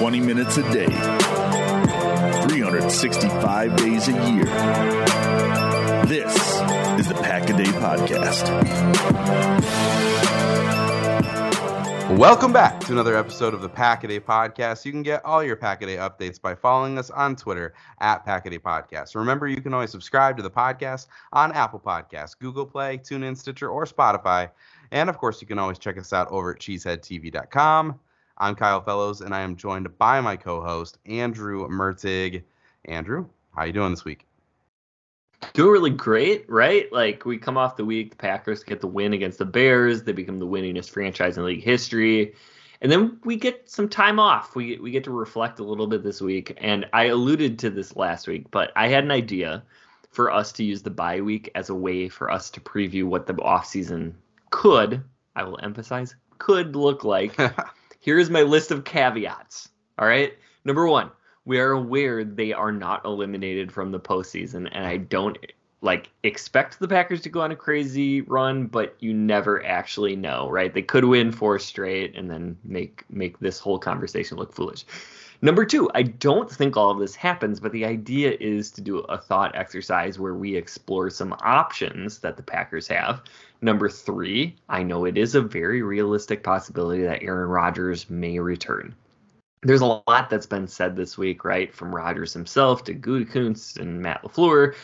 Twenty minutes a day, 365 days a year. This is the Pack a Day Podcast. Welcome back to another episode of the Packaday Podcast. You can get all your Packaday updates by following us on Twitter at Packaday Podcast. Remember, you can always subscribe to the podcast on Apple Podcasts, Google Play, TuneIn, Stitcher, or Spotify. And of course, you can always check us out over at cheeseheadtv.com. I'm Kyle Fellows, and I am joined by my co-host Andrew Mertig. Andrew, how are you doing this week? doing really great, right? Like we come off the week, the Packers get the win against the Bears, they become the winningest franchise in league history. And then we get some time off. We we get to reflect a little bit this week. And I alluded to this last week, but I had an idea for us to use the bye week as a way for us to preview what the offseason could, I will emphasize, could look like. Here's my list of caveats. All right. Number one, we are aware they are not eliminated from the postseason, and I don't like expect the Packers to go on a crazy run, but you never actually know, right? They could win four straight and then make make this whole conversation look foolish. Number two, I don't think all of this happens, but the idea is to do a thought exercise where we explore some options that the Packers have. Number three, I know it is a very realistic possibility that Aaron Rodgers may return. There's a lot that's been said this week, right? From Rodgers himself to Gutekunst and Matt LaFleur.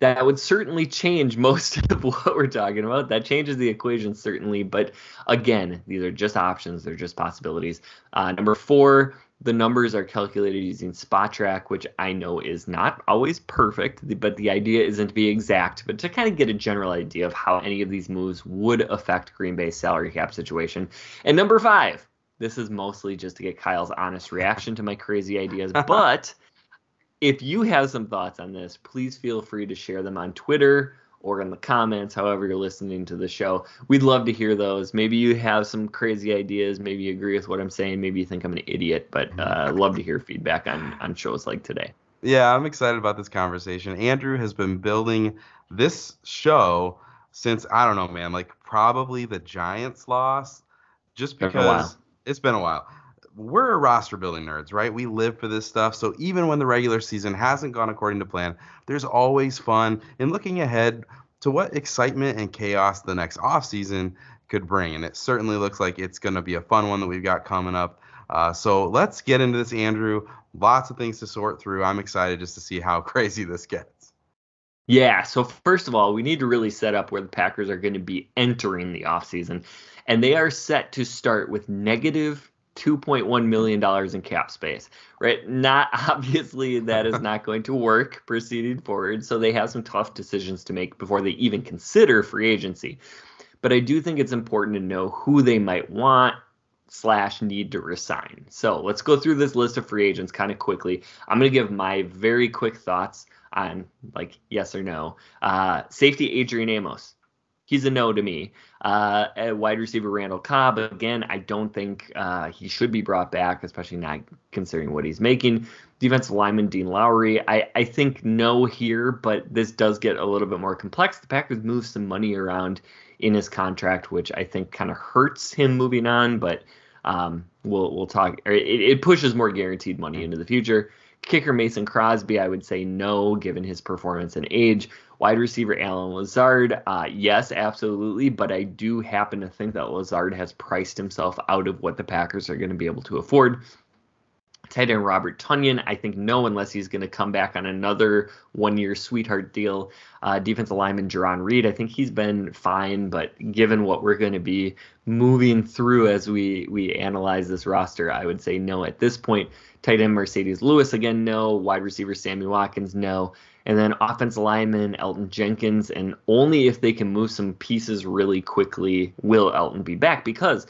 That would certainly change most of what we're talking about. That changes the equation, certainly. But again, these are just options, they're just possibilities. Uh, number four, the numbers are calculated using Spotrac, which I know is not always perfect, but the idea isn't to be exact, but to kind of get a general idea of how any of these moves would affect Green Bay's salary cap situation. And number five, this is mostly just to get Kyle's honest reaction to my crazy ideas, but if you have some thoughts on this, please feel free to share them on Twitter or in the comments, however you're listening to the show. We'd love to hear those. Maybe you have some crazy ideas. Maybe you agree with what I'm saying. Maybe you think I'm an idiot, but uh, love to hear feedback on on shows like today. Yeah, I'm excited about this conversation. Andrew has been building this show since I don't know, man, like probably the Giants loss, just because it's been a while we're roster building nerds, right? We live for this stuff. So even when the regular season hasn't gone according to plan, there's always fun in looking ahead to what excitement and chaos the next offseason could bring. And it certainly looks like it's going to be a fun one that we've got coming up. Uh, so let's get into this, Andrew. Lots of things to sort through. I'm excited just to see how crazy this gets. Yeah, so first of all, we need to really set up where the Packers are going to be entering the offseason. And they are set to start with negative $2.1 million in cap space, right? Not obviously that is not going to work proceeding forward. So they have some tough decisions to make before they even consider free agency. But I do think it's important to know who they might want slash need to resign. So let's go through this list of free agents kind of quickly. I'm going to give my very quick thoughts on like yes or no. Uh, safety Adrian Amos he's a no to me. Uh, wide receiver Randall Cobb, again, I don't think uh, he should be brought back, especially not considering what he's making. Defensive lineman Dean Lowry, I, I think no here, but this does get a little bit more complex. The Packers move some money around in his contract, which I think kind of hurts him moving on, but um, we'll we'll talk. It, it pushes more guaranteed money into the future. Kicker Mason Crosby, I would say no, given his performance and age. Wide receiver Allen Lazard, uh, yes, absolutely, but I do happen to think that Lazard has priced himself out of what the Packers are going to be able to afford. Tight end Robert Tonyan, I think no, unless he's going to come back on another one-year sweetheart deal. Uh, defensive lineman Jarran Reed, I think he's been fine, but given what we're going to be moving through as we we analyze this roster, I would say no at this point. Tight end Marcedes Lewis again, no. Wide receiver Sammy Watkins, no. And then offensive lineman Elgton Jenkins, and only if they can move some pieces really quickly will Elgton be back because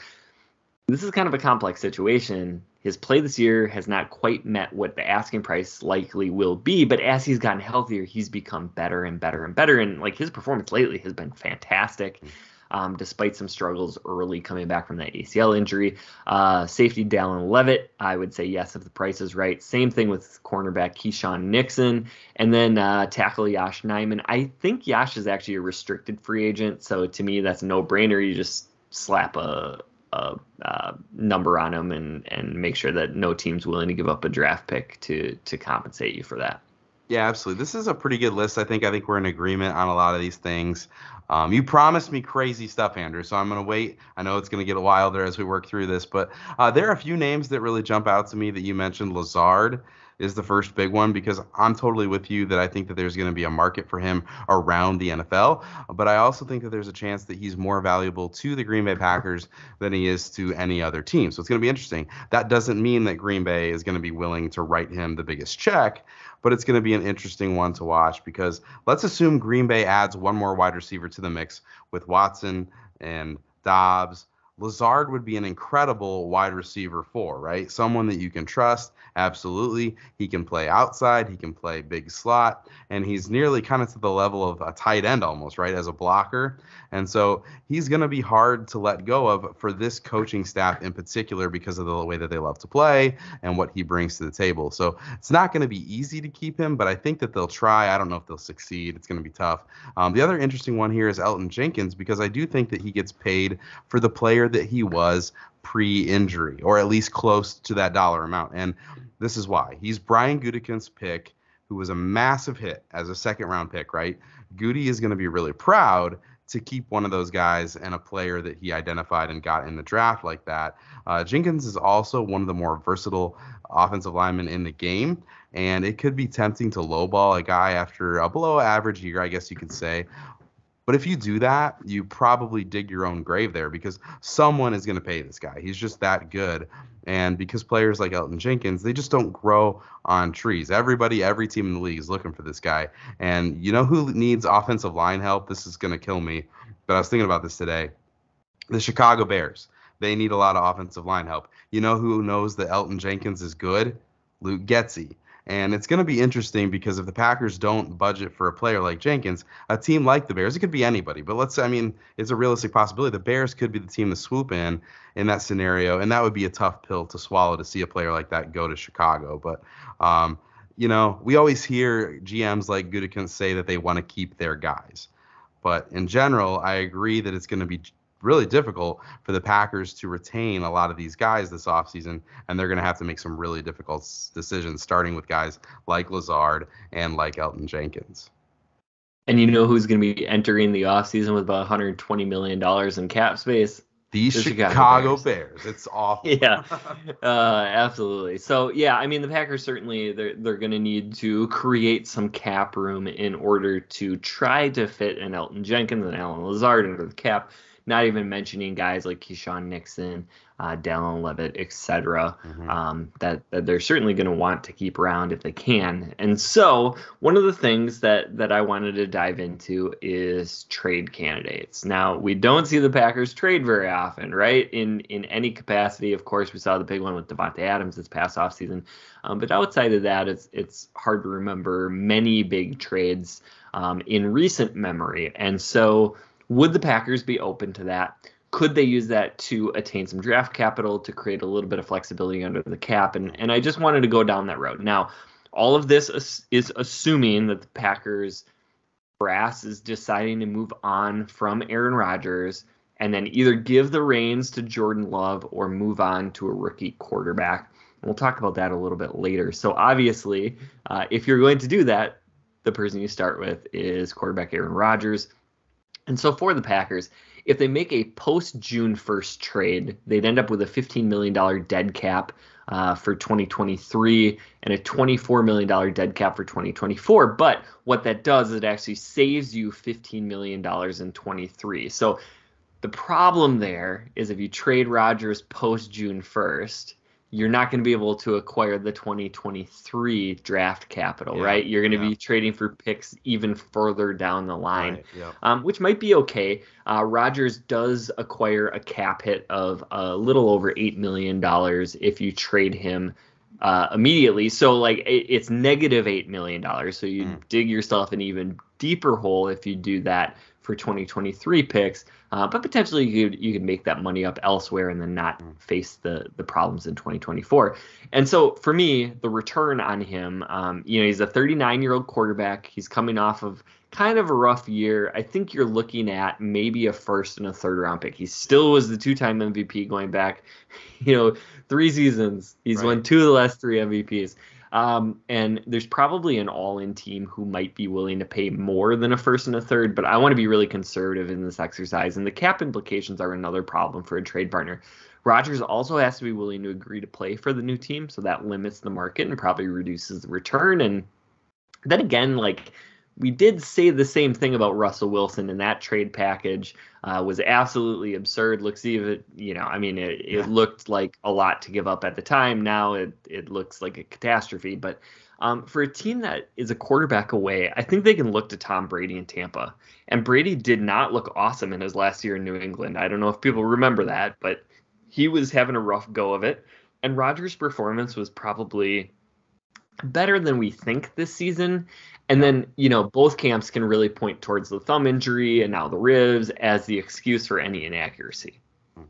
this is kind of a complex situation. His play this year has not quite met what the asking price likely will be, but as he's gotten healthier, he's become better and better and better. And like his performance lately has been fantastic mm. Um, despite some struggles early coming back from that ACL injury. Uh, safety Dallin Leavitt, I would say yes if the price is right. Same thing with cornerback Keisean Nixon. And then uh, tackle Yosh Nijman. I think Yosh is actually a restricted free agent. So to me, that's a no brainer. You just slap a, a, a, number on him and and make sure that no team's willing to give up a draft pick to to compensate you for that. Yeah, absolutely. This is a pretty good list. I think I think we're in agreement on a lot of these things. Um, you promised me crazy stuff, Andrew, so I'm going to wait. I know it's going to get wilder as we work through this, but uh, there are a few names that really jump out to me that you mentioned. Lazard is the first big one because I'm totally with you that I think that there's going to be a market for him around the NFL. But I also think that there's a chance that he's more valuable to the Green Bay Packers than he is to any other team. So it's going to be interesting. That doesn't mean that Green Bay is going to be willing to write him the biggest check, but it's going to be an interesting one to watch because let's assume Green Bay adds one more wide receiver to the mix with Watson and Doubs. Lazard would be an incredible wide receiver for, right? Someone that you can trust. Absolutely. He can play outside, he can play big slot, and he's nearly kind of to the level of a tight end almost, right, as a blocker. And so he's going to be hard to let go of for this coaching staff in particular because of the way that they love to play and what he brings to the table. So it's not going to be easy to keep him, but I think that they'll try. I don't know if they'll succeed. It's going to be tough. Um, the other interesting one here is Elgton Jenkins because I do think that he gets paid for the player that he was pre-injury, or at least close to that dollar amount. And this is why he's Brian Gutekunst's pick, who was a massive hit as a second-round pick. Right, Goody is going to be really proud to keep one of those guys and a player that he identified and got in the draft like that. Uh, Jenkins is also one of the more versatile offensive linemen in the game, and it could be tempting to lowball a guy after a below average year, I guess you could say, but if you do that, you probably dig your own grave there because someone is going to pay this guy. He's just that good. And because players like Elgton Jenkins, they just don't grow on trees. Everybody, every team in the league is looking for this guy. And you know who needs offensive line help? This is going to kill me. But I was thinking about this today. The Chicago Bears. They need a lot of offensive line help. You know who knows that Elgton Jenkins is good? Luke Getsy. And it's going to be interesting because if the Packers don't budget for a player like Jenkins, a team like the Bears, it could be anybody, but let's, I mean, it's a realistic possibility. The Bears could be the team to swoop in in that scenario, and that would be a tough pill to swallow to see a player like that go to Chicago. But, um, you know, we always hear GMs like Gutekunst say that they want to keep their guys. But in general, I agree that it's going to be really difficult for the Packers to retain a lot of these guys this offseason, and they're going to have to make some really difficult decisions, starting with guys like Lazard and like Elgton Jenkins. And you know who's going to be entering the offseason with about 120 million dollars in cap space? The, The Chicago, Chicago Bears. It's awful. yeah, uh, absolutely. So yeah, I mean the Packers certainly they're they're going to need to create some cap room in order to try to fit an Elgton Jenkins and Allen Lazard under the cap. Not even mentioning guys like Keisean Nixon, uh, Dallin Leavitt, etc. Mhm. Um, that, that they're certainly going to want to keep around if they can. And so one of the things that that I wanted to dive into is trade candidates. Now we don't see the Packers trade very often, right? In in any capacity. Of course, we saw the big one with Davante Adams this past offseason. Um, but outside of that, it's it's hard to remember many big trades um, in recent memory. And so would the Packers be open to that? Could they use that to attain some draft capital to create a little bit of flexibility under the cap? And and I just wanted to go down that road. Now, all of this is, assuming that the Packers brass is deciding to move on from Aaron Rodgers and then either give the reins to Jordan Love or move on to a rookie quarterback. And we'll talk about that a little bit later. So obviously, uh, if you're going to do that, the person you start with is quarterback Aaron Rodgers. And so for the Packers, if they make a post June 1st trade, they'd end up with a $15 million dead cap uh, for 2023 and a $24 million dead cap for 2024. But what that does is it actually saves you $15 million in 23. So the problem there is if you trade Rodgers post June 1st, you're not going to be able to acquire the 2023 draft capital, Yeah, right? You're going to yeah. be trading for picks even further down the line Right, yep. um, which might be okay. Uh, Rodgers does acquire a cap hit of a little over eight million dollars if you trade him uh, immediately. So like it, it's negative eight million dollars. So you Mm. dig yourself an even deeper hole if you do that for 2023 picks. Uh, but potentially you could you could make that money up elsewhere and then not Mm. face the the problems in 2024. And so for me, the return on him, um, you know, he's a 39 year old quarterback. He's coming off of kind of a rough year. I think you're looking at maybe a first and a third round pick. He still was the two time MVP going back, you know, three seasons. He's won two of the last three MVPs. Um, and there's probably an all in team who might be willing to pay more than a first and a third, but I want to be really conservative in this exercise. And the cap implications are another problem for a trade partner. Rodgers also has to be willing to agree to play for the new team, so that limits the market and probably reduces the return. And then again, like we did say the same thing about Russell Wilson in that trade package uh, was absolutely absurd. Looks even, you know, I mean, it, it looked like a lot to give up at the time. Now it it looks like a catastrophe. But um, for a team that is a quarterback away, I think they can look to Tom Brady in Tampa. And Brady did not look awesome in his last year in New England. I don't know if people remember that, but he was having a rough go of it. And Rodgers' performance was probably better than we think this season. And then, you know, both camps can really point towards the thumb injury and now the ribs as the excuse for any inaccuracy. Hmm.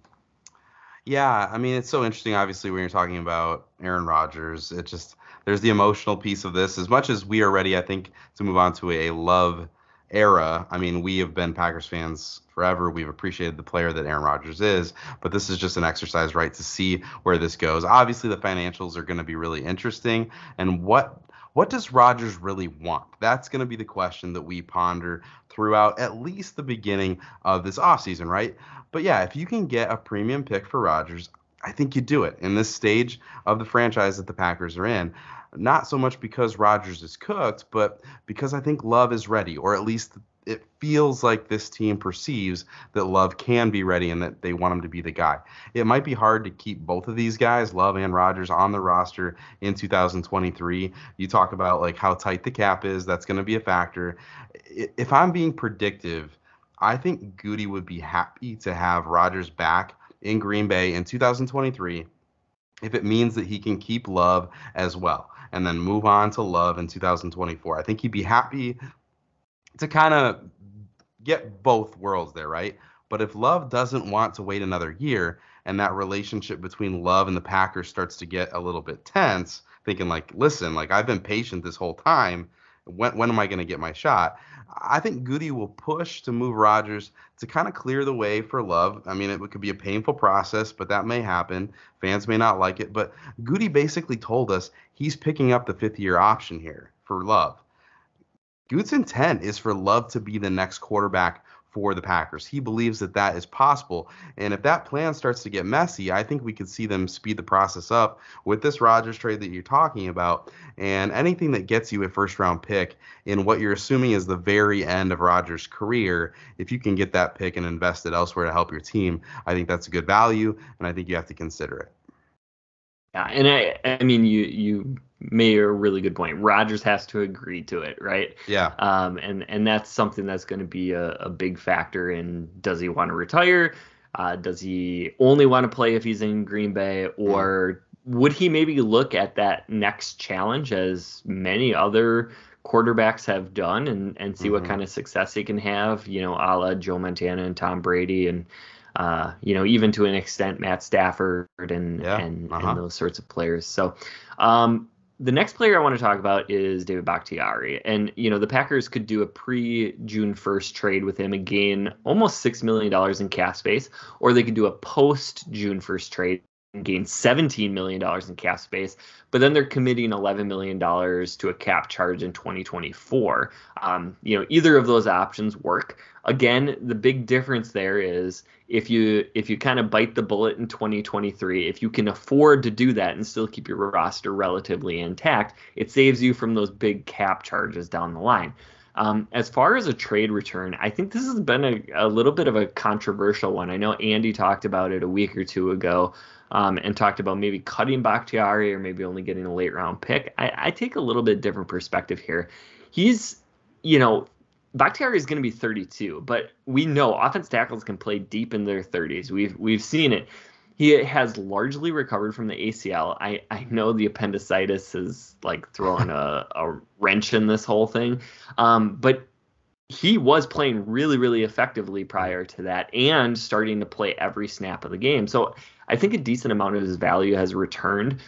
Yeah, I mean it's so interesting. Obviously, when you're talking about Aaron Rodgers, it just there's the emotional piece of this. As much as we are ready, I think, to move on to a love era. I mean, we have been Packers fans forever. We've appreciated the player that Aaron Rodgers is, but this is just an exercise, right, to see where this goes. Obviously, the financials are going to be really interesting, and what what does Rodgers really want? That's going to be the question that we ponder throughout at least the beginning of this offseason, right? But yeah, if you can get a premium pick for Rodgers, I think you do it in this stage of the franchise that the Packers are in. Not so much because Rodgers is cooked, but because I think Love is ready, or at least it feels like this team perceives that Love can be ready and that they want him to be the guy. It might be hard to keep both of these guys, Love and Rodgers, on the roster in 2023. You talk about like how tight the cap is, that's going to be a factor. If I'm being predictive, I think Goody would be happy to have Rodgers back in Green Bay in 2023 if it means that he can keep Love as well and then move on to Love in 2024. I think he'd be happy to kind of get both worlds there, right? But if Love doesn't want to wait another year and that relationship between Love and the Packers starts to get a little bit tense, thinking like, listen, like I've been patient this whole time. When when am I going to get my shot? I think Goody will push to move Rodgers to kind of clear the way for Love. I mean, it could be a painful process, but that may happen. Fans may not like it, but Goody basically told us he's picking up the fifth year option here for Love. Goot's intent is for Love to be the next quarterback for the Packers. He believes that that is possible. And if that plan starts to get messy, I think we could see them speed the process up with this Rodgers trade that you're talking about. And anything that gets you a first round pick in what you're assuming is the very end of Rodgers' career, if you can get that pick and invest it elsewhere to help your team, I think that's a good value. And I think you have to consider it. Yeah, and I I mean you you made a really good point. Rodgers has to agree to it, right? Yeah. Um, and and that's something that's going to be a, a big factor in does he want to retire? Uh, does he only want to play if he's in Green Bay, or would he maybe look at that next challenge as many other quarterbacks have done and and see mm-hmm. what kind of success he can have? You know, a la Joe Montana and Tom Brady and uh, you know, even to an extent, Matt Stafford and yeah, and, uh-huh. and those sorts of players. So, um, the next player I want to talk about is David Bakhtiari, and you know the Packers could do a pre June first trade with him and gain almost six million dollars in cap space, or they could do a post June first trade and gain $17 million in cap space, but then they're committing $11 million to a cap charge in 2024. Um, you know, either of those options work. Again, the big difference there is if you if you kind of bite the bullet in 2023, if you can afford to do that and still keep your roster relatively intact, it saves you from those big cap charges down the line. Um, as far as a trade return, I think this has been a, a little bit of a controversial one. I know Andy talked about it a week or two ago um, and talked about maybe cutting Bakhtiari or maybe only getting a late round pick. I, I take a little bit different perspective here. He's, you know, Bakhtiari is going to be 32, but we know offense tackles can play deep in their 30s. We've we've seen it. He has largely recovered from the ACL. I, I know the appendicitis is like throwing a, a wrench in this whole thing, um, but he was playing really, really effectively prior to that and starting to play every snap of the game. So I think a decent amount of his value has returned.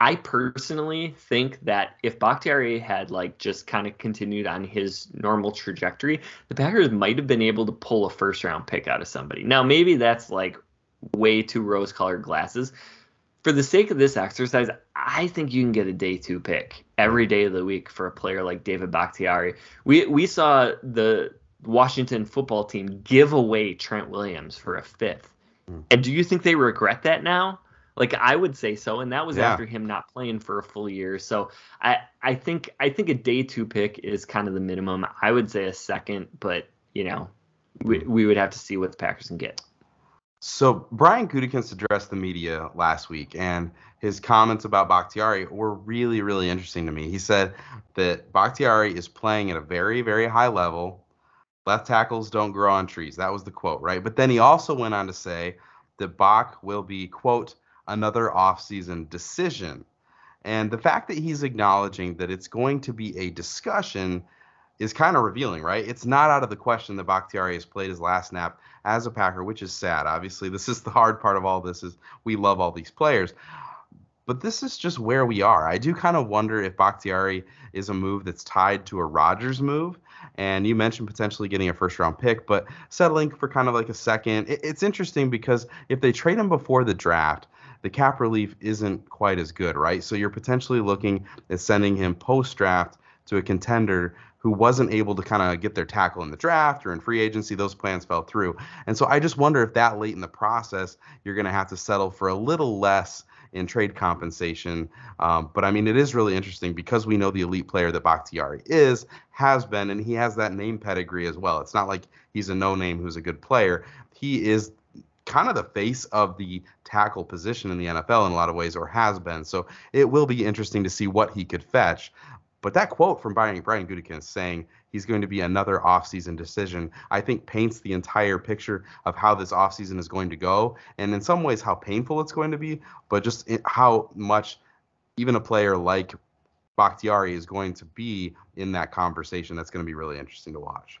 I personally think that if Bakhtiari had like just kind of continued on his normal trajectory, the Packers might have been able to pull a first round pick out of somebody. Now maybe that's like way too rose colored glasses. For the sake of this exercise, I think you can get a day two pick every day of the week for a player like David Bakhtiari. We we saw the Washington football team give away Trent Williams for a fifth. Mm. And do you think they regret that now? Like I would say so, and that was yeah. after him not playing for a full year. So I I think I think a day two pick is kind of the minimum. I would say a second, but you know, we we would have to see what the Packers can get. So Brian Gutekunst addressed the media last week, and his comments about Bakhtiari were really, really interesting to me. He said that Bakhtiari is playing at a very, very high level left tackles don't grow on trees. That was the quote, right? But then he also went on to say that Bach will be, quote, another offseason decision. And the fact that he's acknowledging that it's going to be a discussion is kind of revealing, right? It's not out of the question that Bakhtiari has played his last snap as a Packer, which is sad. Obviously, this is the hard part of all this is we love all these players. But this is just where we are. I do kind of wonder if Bakhtiari is a move that's tied to a Rodgers move and you mentioned potentially getting a first round pick, but settling for kind of like a second. it's interesting because if they trade him before the draft, the cap relief isn't quite as good, right? So you're potentially looking at sending him post draft to a contender who wasn't able to kind of get their tackle in the draft or in free agency. Those plans fell through. And so I just wonder if that late in the process, you're going to have to settle for a little less in trade compensation. Um, but I mean, it is really interesting because we know the elite player that Bakhtiari is, has been, and he has that name pedigree as well. It's not like he's a no name who's a good player. He is kind of the face of the tackle position in the NFL in a lot of ways, or has been. So it will be interesting to see what he could fetch. But that quote from Brian, Brian Gutekunst saying he's going to be another offseason decision, I think paints the entire picture of how this offseason is going to go. And in some ways, how painful it's going to be, but just how much even a player like Bakhtiari is going to be in that conversation. That's going to be really interesting to watch.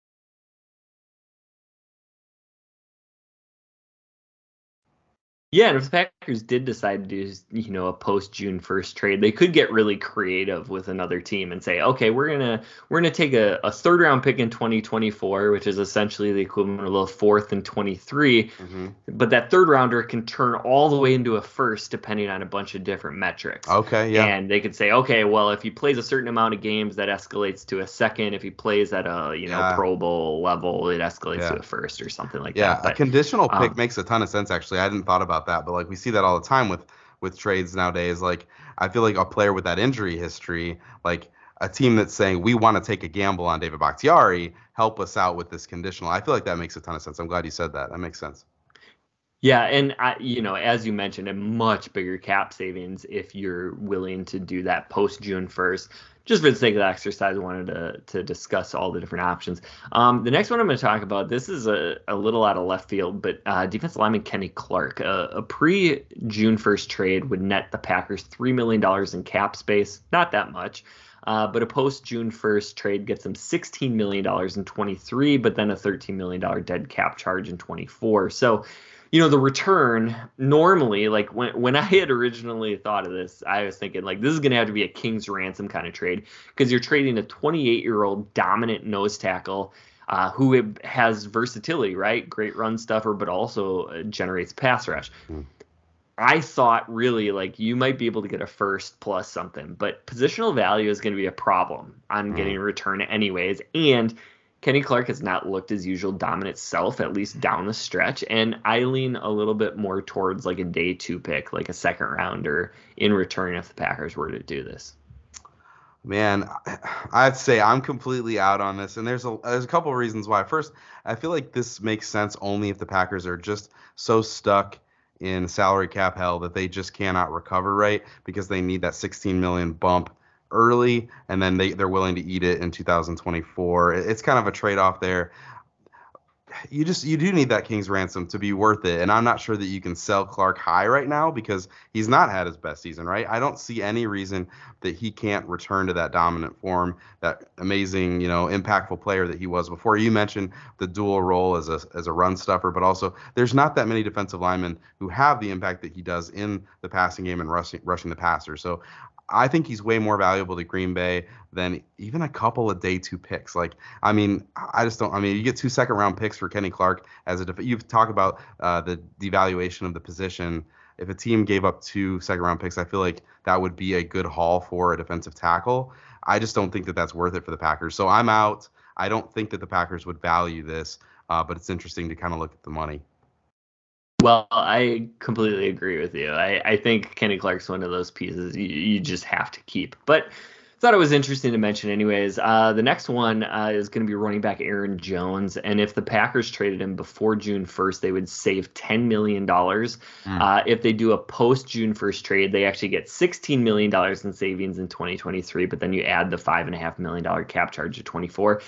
Yeah, and if the Packers did decide to do, you know, a post June first trade, they could get really creative with another team and say, okay, we're gonna we're gonna take a, a third round pick in 2024, which is essentially the equivalent of a fourth in 23. Mm-hmm. But that third rounder can turn all the way into a first depending on a bunch of different metrics. Okay, yeah. And they could say, okay, well, if he plays a certain amount of games, that escalates to a second. If he plays at a you know yeah. Pro Bowl level, it escalates yeah. to a first or something like yeah, that. Yeah, a conditional pick um, makes a ton of sense. Actually, I hadn't thought about about that, but like we see that all the time with with trades nowadays. Like I feel like a player with that injury history, like a team that's saying we want to take a gamble on David Bakhtiari, help us out with this conditional. I feel like that makes a ton of sense. I'm glad you said that. That makes sense. Yeah, and I, you know, as you mentioned, a much bigger cap savings if you're willing to do that post June first just for the sake of the exercise, I wanted to, to discuss all the different options. Um, the next one I'm going to talk about, this is a, a little out of left field, but uh, defensive lineman Kenny Clark, uh, a pre June 1st trade would net the Packers $3 million in cap space. Not that much. Uh, but a post June 1st trade gets them $16 million in 23, but then a $13 million dead cap charge in 24. So you know the return normally like when when I had originally thought of this I was thinking like this is going to have to be a king's ransom kind of trade because you're trading a 28 year old dominant nose tackle uh, who has versatility right great run stuffer but also uh, generates pass rush. Mm. I thought really like you might be able to get a first plus something, but positional value is going to be a problem on mm. getting a return anyways. And Kenny Clark has not looked his usual dominant self, at least down the stretch. And I lean a little bit more towards like a day two pick, like a second rounder in return if the Packers were to do this. Man, I'd say I'm completely out on this, and there's a there's a couple of reasons why. First, I feel like this makes sense only if the Packers are just so stuck in salary cap hell that they just cannot recover right because they need that 16 million bump early, and then they they're willing to eat it in 2024. It's kind of a trade off there. You just you do need that king's ransom to be worth it, and I'm not sure that you can sell Clark high right now because he's not had his best season. Right? I don't see any reason that he can't return to that dominant form, that amazing you know impactful player that he was before. You mentioned the dual role as a as a run stuffer, but also there's not that many defensive linemen who have the impact that he does in the passing game and rushing rushing the passer. So I think he's way more valuable to Green Bay than even a couple of day two picks. Like, I mean, I just don't. I mean, you get two second round picks for Kenny Clark as a. Def- you've talked about uh, the devaluation of the position. If a team gave up two second round picks, I feel like that would be a good haul for a defensive tackle. I just don't think that that's worth it for the Packers. So I'm out. I don't think that the Packers would value this, uh, but it's interesting to kind of look at the money. Well, I completely agree with you. I, I think Kenny Clark's one of those pieces you, you just have to keep. But thought it was interesting to mention, anyways. Uh, the next one uh, is going to be running back Aaron Jones, and if the Packers traded him before June 1st, they would save $10 million. Mm. Uh, if they do a post June 1st trade, they actually get $16 million in savings in 2023, but then you add the $5.5 million cap charge to 24.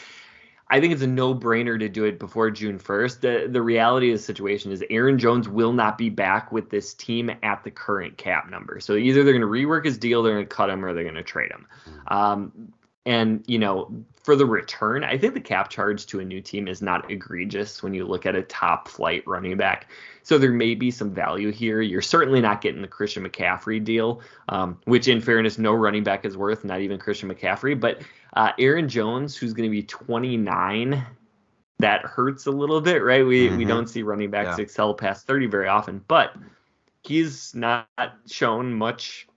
I think it's a no-brainer to do it before June 1st. The the reality of the situation is Aaron Jones will not be back with this team at the current cap number. So either they're going to rework his deal, they're going to cut him, or they're going to trade him. Um, And, you know, for the return, I think the cap charge to a new team is not egregious when you look at a top flight running back. So there may be some value here. You're certainly not getting the Christian McCaffrey deal, um, which, in fairness, no running back is worth, not even Christian McCaffrey. But uh, Aaron Jones, who's going to be 29, that hurts a little bit, right? We mm-hmm. we don't see running backs yeah. excel past 30 very often, but he's not shown much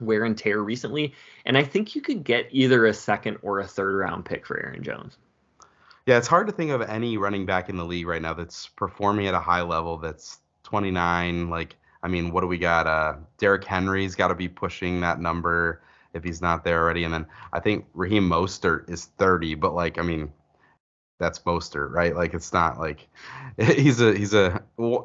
wear and tear recently. And I think you could get either a second or a third round pick for Aaron Jones. Yeah, it's hard to think of any running back in the league right now that's performing at a high level that's 29. Like, I mean, what do we got? Uh, Derrick Henry's got to be pushing that number if he's not there already. And then I think Raheem Mostert is 30, but like, I mean, that's Mostert, right? Like it's not like he's a he's a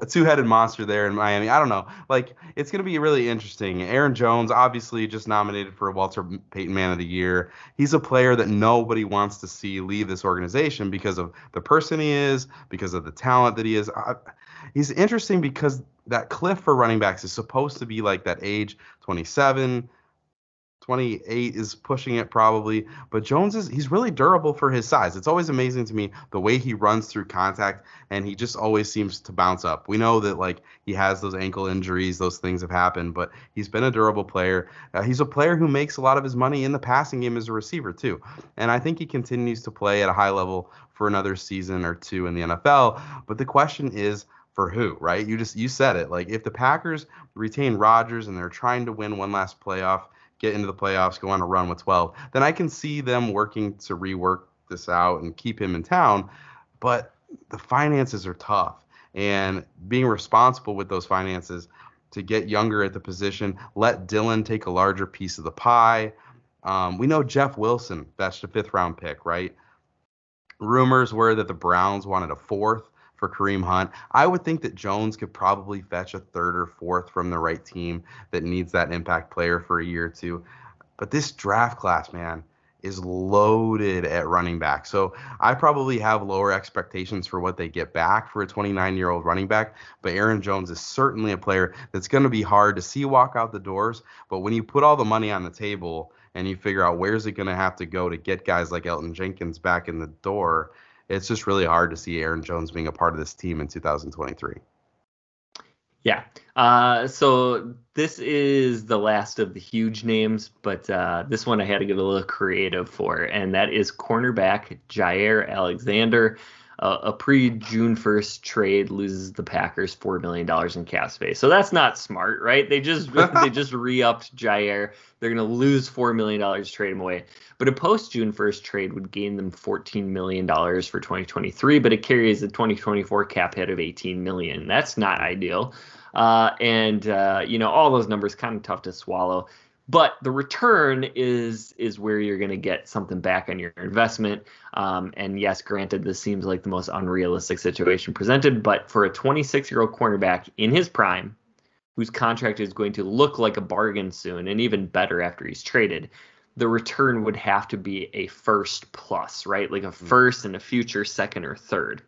two-headed monster there in Miami. I don't know. Like it's gonna be really interesting. Aaron Jones, obviously, just nominated for Walter Payton Man of the Year. He's a player that nobody wants to see leave this organization because of the person he is, because of the talent that he is. he's interesting because that cliff for running backs is supposed to be like that age 27 28 is pushing it probably, but Jones is he's really durable for his size. It's always amazing to me the way he runs through contact and he just always seems to bounce up. We know that like he has those ankle injuries, those things have happened, but he's been a durable player. Uh, he's a player who makes a lot of his money in the passing game as a receiver too. And I think he continues to play at a high level for another season or two in the NFL, but the question is for who, right? You just you said it. Like if the Packers retain Rodgers and they're trying to win one last playoff get into the playoffs, go on a run with 12, then I can see them working to rework this out and keep him in town. But the finances are tough. And being responsible with those finances to get younger at the position, let Dillon take a larger piece of the pie. Um, we know Jeff Wilson fetched a fifth round pick, right? Rumors were that the Browns wanted a fourth for Kareem Hunt. I would think that Jones could probably fetch a third or fourth from the right team that needs that impact player for a year or two. But this draft class, man, is loaded at running back. So I probably have lower expectations for what they get back for a 29 year old running back. But Aaron Jones is certainly a player that's going to be hard to see walk out the doors. But when you put all the money on the table and you figure out where's it going to have to go to get guys like Elgton Jenkins back in the door, it's just really hard to see Aaron Jones being a part of this team in 2023. Yeah. Uh, so this is the last of the huge names, but uh, this one I had to get a little creative for, and that is cornerback Jaire Alexander uh, a pre June 1st trade loses the Packers $4 million in cap space. So that's not smart, right? They just they just re-upped Jaire. They're going to lose $4 million to trade him away. But a post June 1st trade would gain them $14 million for 2023, but it carries a 2024 cap hit of 18 million. That's not ideal. Uh, and, uh, you know, all those numbers kind of tough to swallow but the return is is where you're going to get something back on your investment. Um, and yes, granted, this seems like the most unrealistic situation presented, but for a 26 year old cornerback in his prime, whose contract is going to look like a bargain soon, and even better after he's traded, the return would have to be a first plus, right? Like a hmm. first and a future second or third.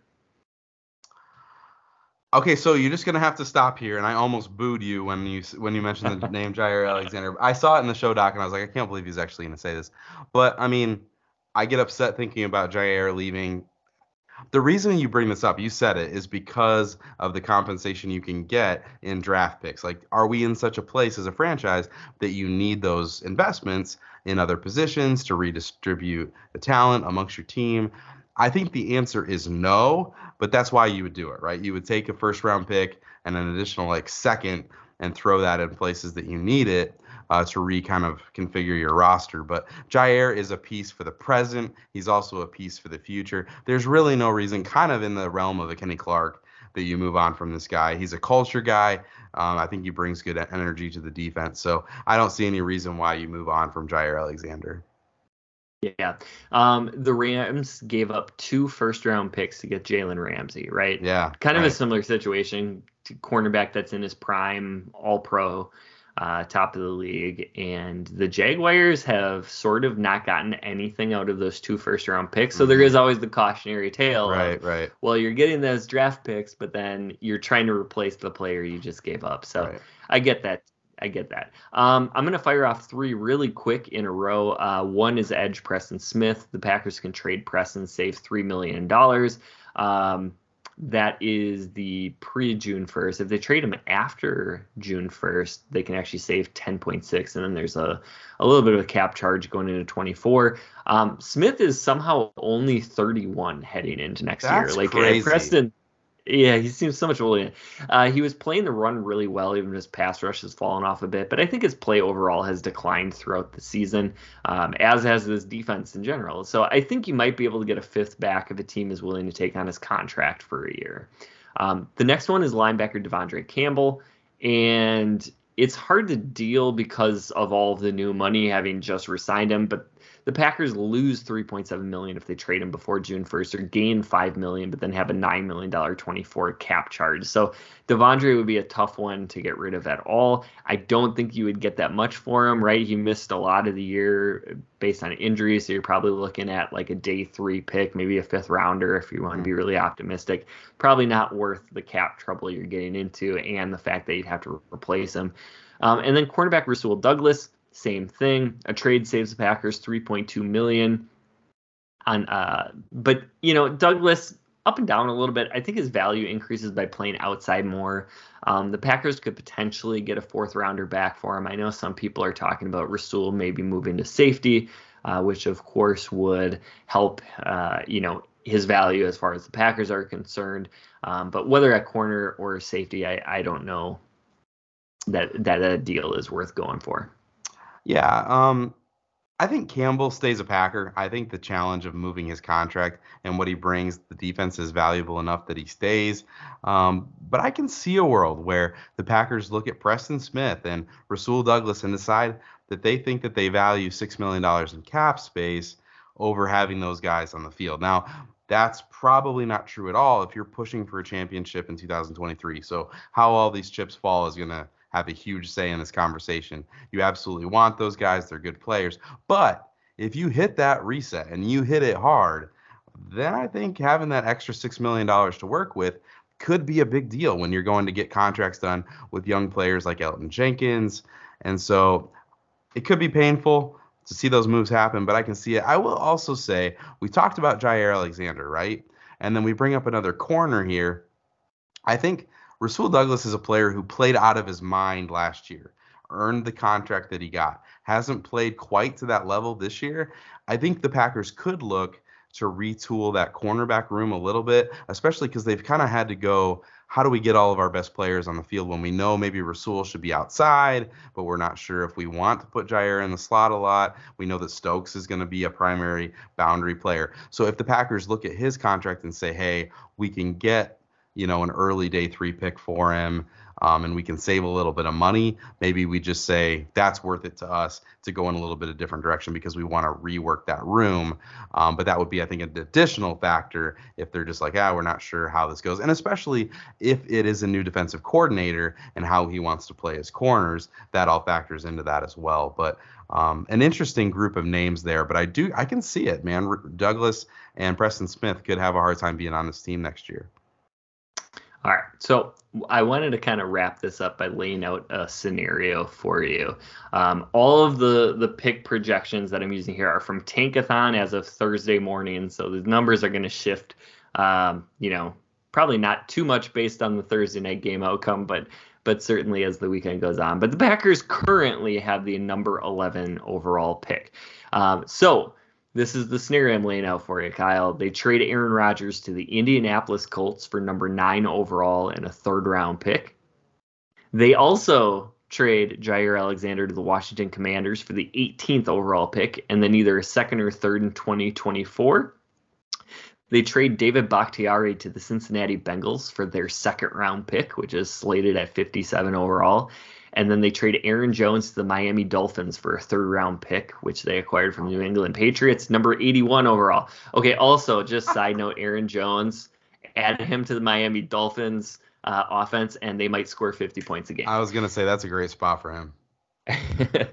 Okay, so you're just gonna have to stop here, and I almost booed you when you when you mentioned the name Jaire Alexander. I saw it in the show doc, and I was like, I can't believe he's actually gonna say this. But I mean, I get upset thinking about Jaire leaving. The reason you bring this up, you said it, is because of the compensation you can get in draft picks. Like, are we in such a place as a franchise that you need those investments in other positions to redistribute the talent amongst your team? I think the answer is no, but that's why you would do it, right? You would take a first round pick and an additional like second and throw that in places that you need it uh, to re kind of configure your roster. But Jaire is a piece for the present. He's also a piece for the future. There's really no reason, kind of in the realm of a Kenny Clark, that you move on from this guy. He's a culture guy. Um, I think he brings good energy to the defense. So I don't see any reason why you move on from Jaire Alexander. Yeah. Um, the Rams gave up two first round picks to get Jalen Ramsey, right? Yeah. Kind of right. a similar situation. Cornerback that's in his prime, all pro, uh, top of the league. And the Jaguars have sort of not gotten anything out of those two first round picks. So mm-hmm. there is always the cautionary tale. Right, of, right. Well, you're getting those draft picks, but then you're trying to replace the player you just gave up. So right. I get that I get that. Um, I'm going to fire off three really quick in a row. Uh, one is Edge Preston Smith. The Packers can trade Preston, save $3 million. Um, that is the pre June 1st. If they trade him after June 1st, they can actually save 10.6. And then there's a, a little bit of a cap charge going into 24. Um, Smith is somehow only 31 heading into next That's year. Like crazy. Preston, yeah, he seems so much older. Uh, he was playing the run really well, even his pass rush has fallen off a bit. But I think his play overall has declined throughout the season, um, as has his defense in general. So I think you might be able to get a fifth back if a team is willing to take on his contract for a year. Um, the next one is linebacker De'Vondre Campbell, and it's hard to deal because of all of the new money having just resigned him. But the Packers lose 3.7 million if they trade him before June 1st, or gain 5 million, but then have a 9 million dollar 24 cap charge. So De'Vondre would be a tough one to get rid of at all. I don't think you would get that much for him, right? He missed a lot of the year based on injuries, so you're probably looking at like a day three pick, maybe a fifth rounder if you want to be really optimistic. Probably not worth the cap trouble you're getting into and the fact that you'd have to replace him. Um, and then cornerback Rasul Douglas same thing. A trade saves the Packers 3.2 million. On uh, but you know Douglas up and down a little bit. I think his value increases by playing outside more. Um, the Packers could potentially get a fourth rounder back for him. I know some people are talking about Rasul maybe moving to safety, uh, which of course would help. Uh, you know his value as far as the Packers are concerned. Um, but whether at corner or safety, I, I don't know that that a deal is worth going for. Yeah, um, I think Campbell stays a Packer. I think the challenge of moving his contract and what he brings, the defense is valuable enough that he stays. Um, but I can see a world where the Packers look at Preston Smith and Rasul Douglas and decide that they think that they value six million dollars in cap space over having those guys on the field. Now, that's probably not true at all if you're pushing for a championship in 2023. So how all these chips fall is going to have a huge say in this conversation. You absolutely want those guys, they're good players. But if you hit that reset and you hit it hard, then I think having that extra $6 million to work with could be a big deal when you're going to get contracts done with young players like Elgton Jenkins. And so it could be painful to see those moves happen, but I can see it. I will also say we talked about Jaire Alexander, right? And then we bring up another corner here. I think Rasul Douglas is a player who played out of his mind last year, earned the contract that he got, hasn't played quite to that level this year. I think the Packers could look to retool that cornerback room a little bit, especially because they've kind of had to go. How do we get all of our best players on the field when we know maybe Rasul should be outside, but we're not sure if we want to put Jaire in the slot a lot? We know that Stokes is going to be a primary boundary player. So if the Packers look at his contract and say, hey, we can get you know, an early day three pick for him, um, and we can save a little bit of money. Maybe we just say that's worth it to us to go in a little bit of different direction because we want to rework that room. Um, but that would be, I think, an additional factor if they're just like, ah, we're not sure how this goes, and especially if it is a new defensive coordinator and how he wants to play his corners, that all factors into that as well. But um, an interesting group of names there, but I do I can see it, man. Douglas and Preston Smith could have a hard time being on this team next year. All right. So I wanted to kind of wrap this up by laying out a scenario for you. Um, all of the the pick projections that I'm using here are from Tankathon as of Thursday morning, so the numbers are going to shift. Um, you know, probably not too much based on the Thursday night game outcome, but but certainly as the weekend goes on. But the Packers currently have the number 11 overall pick. Um, so this is the scenario I'm laying out for you, Kyle. They trade Aaron Rodgers to the Indianapolis Colts for number nine overall and a third round pick. They also trade Jaire Alexander to the Washington Commanders for the 18th overall pick and then either a second or third in 2024. They trade David Bakhtiari to the Cincinnati Bengals for their second round pick, which is slated at 57 overall. And then they trade Aaron Jones to the Miami Dolphins for a third round pick, which they acquired from New England Patriots, number 81 overall. Okay, also, just side note Aaron Jones, add him to the Miami Dolphins uh, offense, and they might score 50 points a game. I was going to say that's a great spot for him. uh,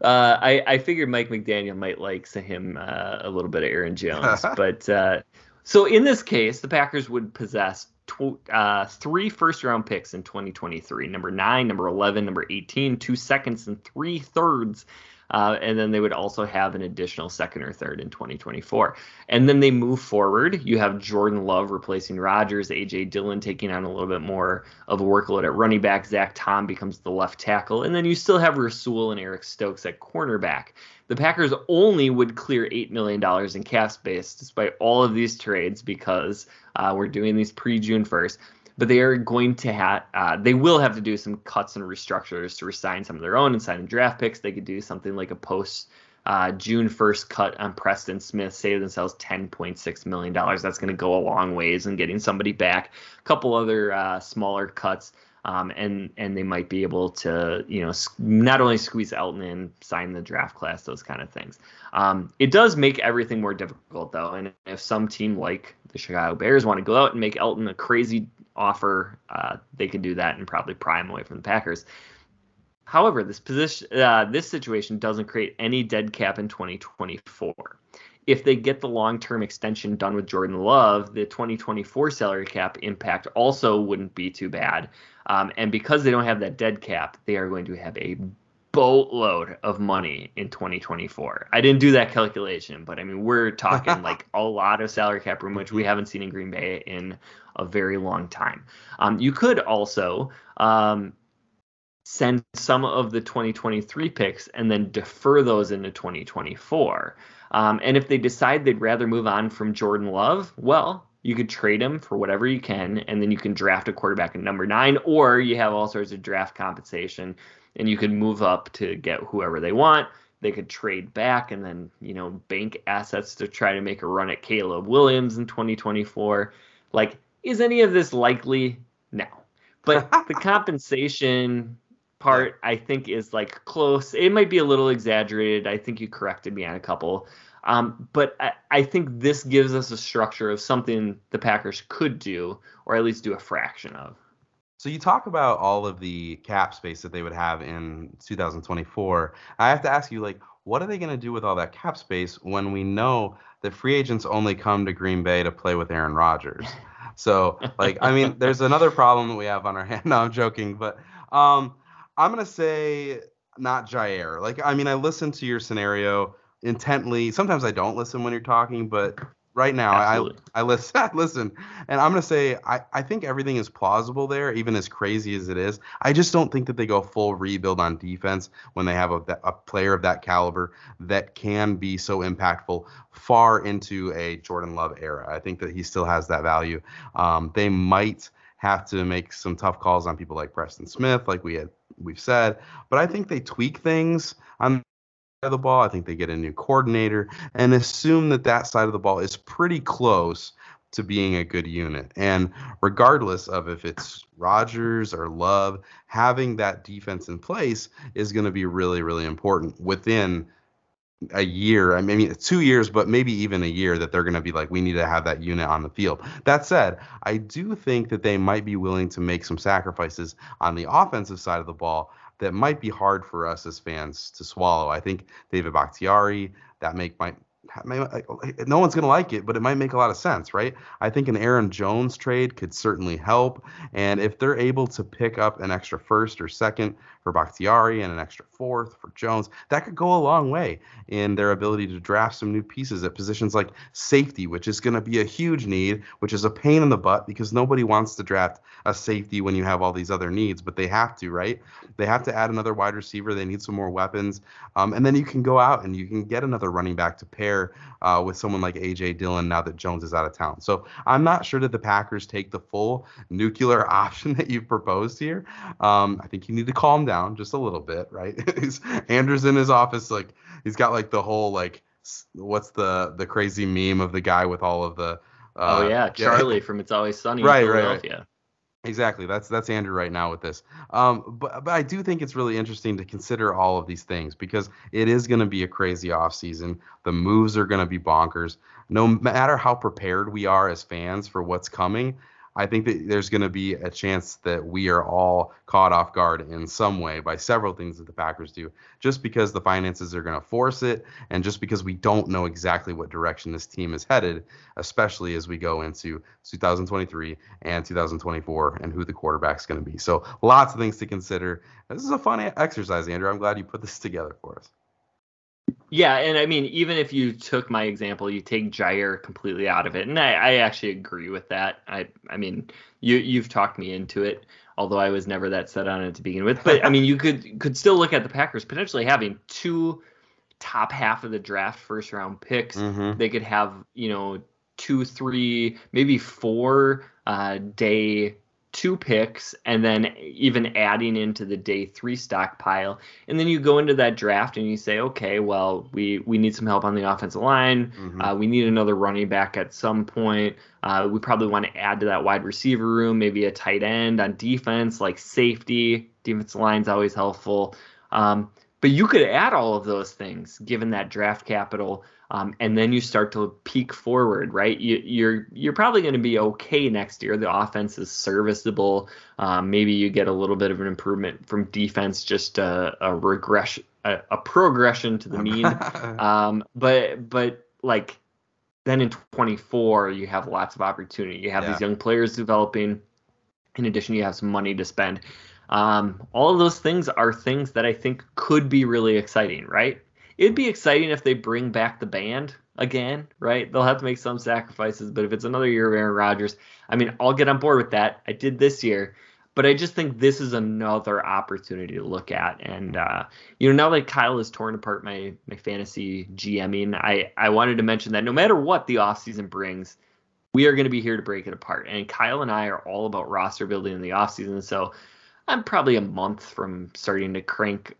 I, I figured Mike McDaniel might like him uh, a little bit of Aaron Jones. but uh, so in this case, the Packers would possess tw- uh, three first round picks in 2023 number 9, number 11, number 18, two seconds, and three thirds uh, and then they would also have an additional second or third in 2024. And then they move forward. You have Jordan Love replacing Rodgers, AJ Dillon taking on a little bit more of a workload at running back. Zach Tom becomes the left tackle. And then you still have Rasul and Eric Stokes at cornerback. The Packers only would clear $8 million in cap space despite all of these trades because uh, we're doing these pre June 1st but they are going to have uh, they will have to do some cuts and restructures to resign some of their own and sign draft picks. They could do something like a post uh, June 1st cut on Preston Smith, save themselves $10.6 million. That's going to go a long ways in getting somebody back. A couple other uh, smaller cuts. Um, and and they might be able to you know not only squeeze Elgton in, sign the draft class, those kind of things. Um, it does make everything more difficult though, and if some team like the Chicago Bears want to go out and make Elgton a crazy offer, uh, they could do that and probably pry him away from the Packers. However, this position, uh, this situation doesn't create any dead cap in 2024. If they get the long-term extension done with Jordan Love, the 2024 salary cap impact also wouldn't be too bad. Um, and because they don't have that dead cap, they are going to have a boatload of money in 2024. I didn't do that calculation, but I mean, we're talking like a lot of salary cap room, which we haven't seen in Green Bay in a very long time. Um, you could also um, send some of the 2023 picks and then defer those into 2024. Um, and if they decide they'd rather move on from Jordan Love, well, you could trade him for whatever you can, and then you can draft a quarterback at number nine, or you have all sorts of draft compensation, and you can move up to get whoever they want. They could trade back and then, you know, bank assets to try to make a run at Caleb Williams in 2024. Like, is any of this likely? No. But the compensation part, I think, is like close. It might be a little exaggerated. I think you corrected me on a couple. Um, but I, I, think this gives us a structure of something the Packers could do, or at least do a fraction of. So you talk about all of the cap space that they would have in 2024. I have to ask you, like, what are they going to do with all that cap space when we know that free agents only come to Green Bay to play with Aaron Rodgers? So, like, I mean, there's another problem that we have on our hand. No, I'm joking, but um, I'm gonna say not Jaire. Like, I mean, I listen to your scenario intently. Sometimes I don't listen when you're talking, but right now Absolutely. I I listen listen and I'm gonna say I, I think everything is plausible there, even as crazy as it is. I just don't think that they go full rebuild on defense when they have a, a player of that caliber that can be so impactful far into a Jordan Love era. I think that he still has that value. Um, they might have to make some tough calls on people like Preston Smith, like we had we've said, but I think they tweak things on of the ball. I think they get a new coordinator and assume that that side of the ball is pretty close to being a good unit. And regardless of if it's Rodgers or Love, having that defense in place is going to be really, really important within a year. I mean, two years, but maybe even a year that they're going to be like, we need to have that unit on the field. That said, I do think that they might be willing to make some sacrifices on the offensive side of the ball that might be hard for us as fans to swallow. I think David Bakhtiari, that make might no one's going to like it, but it might make a lot of sense, right? I think an Aaron Jones trade could certainly help. And if they're able to pick up an extra first or second for Bakhtiari and an extra fourth for Jones, that could go a long way in their ability to draft some new pieces at positions like safety, which is going to be a huge need, which is a pain in the butt because nobody wants to draft a safety when you have all these other needs, but they have to, right? They have to add another wide receiver. They need some more weapons. Um, and then you can go out and you can get another running back to pair uh, with someone like AJ Dillon now that Jones is out of town. So I'm not sure that the Packers take the full nuclear option that you've proposed here. Um, I think you need to calm down just a little bit, right? Andrew's in his office, like he's got like the whole like what's the the crazy meme of the guy with all of the uh, oh yeah, Charlie yeah. from It's Always Sunny right, in Philadelphia. Right, right. Exactly. That's that's Andrew right now with this. Um, but but I do think it's really interesting to consider all of these things because it is going to be a crazy off season. The moves are going to be bonkers. No matter how prepared we are as fans for what's coming, I think that there's going to be a chance that we are all caught off guard in some way by several things that the Packers do, just because the finances are going to force it, and just because we don't know exactly what direction this team is headed, especially as we go into 2023 and 2024 and who the quarterback's going to be. So lots of things to consider. This is a fun exercise, Andrew. I'm glad you put this together for us. Yeah, and I mean, even if you took my example, you take Jaire completely out of it, and I, I actually agree with that. I, I mean, you you've talked me into it, although I was never that set on it to begin with. But I mean, you could could still look at the Packers potentially having two top half of the draft first round picks. Mm-hmm. They could have you know two, three, maybe four uh, day two picks and then even adding into the day three stockpile. And then you go into that draft and you say, okay, well, we, we need some help on the offensive line. Mm-hmm. Uh, we need another running back at some point. Uh, we probably want to add to that wide receiver room, maybe a tight end on defense, like safety. Defensive line's always helpful. Um, but you could add all of those things given that draft capital um, and then you start to peak forward, right? You, are you're, you're probably going to be okay next year. The offense is serviceable. Um, maybe you get a little bit of an improvement from defense, just a, a regression, a, a, progression to the mean. um, but but like then in 24, you have lots of opportunity. You have yeah. these young players developing. In addition, you have some money to spend. Um, all of those things are things that I think could be really exciting, right? It'd be exciting if they bring back the band again, right? They'll have to make some sacrifices, but if it's another year of Aaron Rodgers, I mean, I'll get on board with that. I did this year, but I just think this is another opportunity to look at. And uh, you know, now that Kyle has torn apart my my fantasy GMing, I I wanted to mention that no matter what the offseason brings, we are going to be here to break it apart. And Kyle and I are all about roster building in the offseason, so I'm probably a month from starting to crank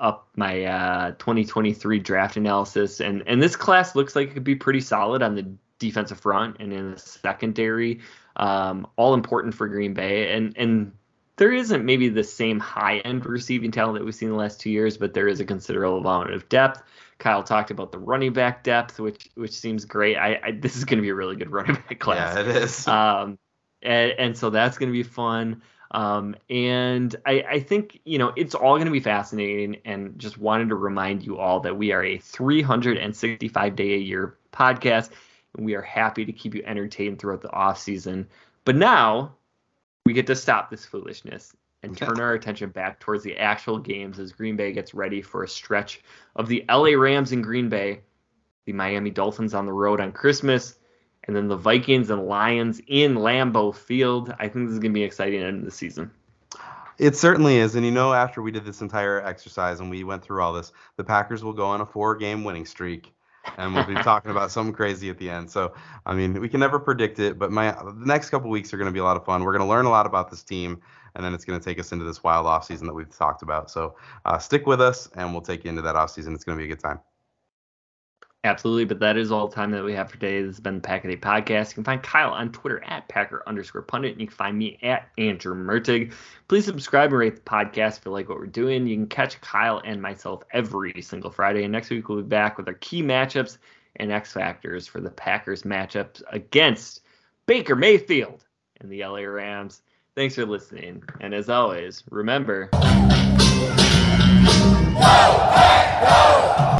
up my uh, 2023 draft analysis, and and this class looks like it could be pretty solid on the defensive front and in the secondary. Um, all important for Green Bay, and and there isn't maybe the same high end receiving talent that we've seen the last two years, but there is a considerable amount of depth. Kyle talked about the running back depth, which which seems great. I, I this is going to be a really good running back class. Yeah, it is. Um, and, and so that's going to be fun. Um, and I, I think, you know, it's all going to be fascinating and just wanted to remind you all that we are a 365 day a year podcast and we are happy to keep you entertained throughout the off season. But now we get to stop this foolishness and turn our attention back towards the actual games as Green Bay gets ready for a stretch of the LA Rams in Green Bay, the Miami Dolphins on the road on Christmas, and then the Vikings and Lions in Lambeau Field. I think this is going to be an exciting end of the season. It certainly is. And you know, after we did this entire exercise and we went through all this, the Packers will go on a four game winning streak. and we'll be talking about something crazy at the end. So, I mean, we can never predict it, but my the next couple weeks are going to be a lot of fun. We're going to learn a lot about this team, and then it's going to take us into this wild offseason that we've talked about. So, uh, stick with us, and we'll take you into that offseason. It's going to be a good time. Absolutely, but that is all the time that we have for today. This has been the Pack a Day Podcast. You can find Kyle on Twitter at Packer underscore pundit, and you can find me at Andrew Mertig. Please subscribe and rate the podcast if you like what we're doing. You can catch Kyle and myself every single Friday, and next week we'll be back with our key matchups and X factors for the Packers matchups against Baker Mayfield and the LA Rams. Thanks for listening, and as always, remember. Whoa, whoa!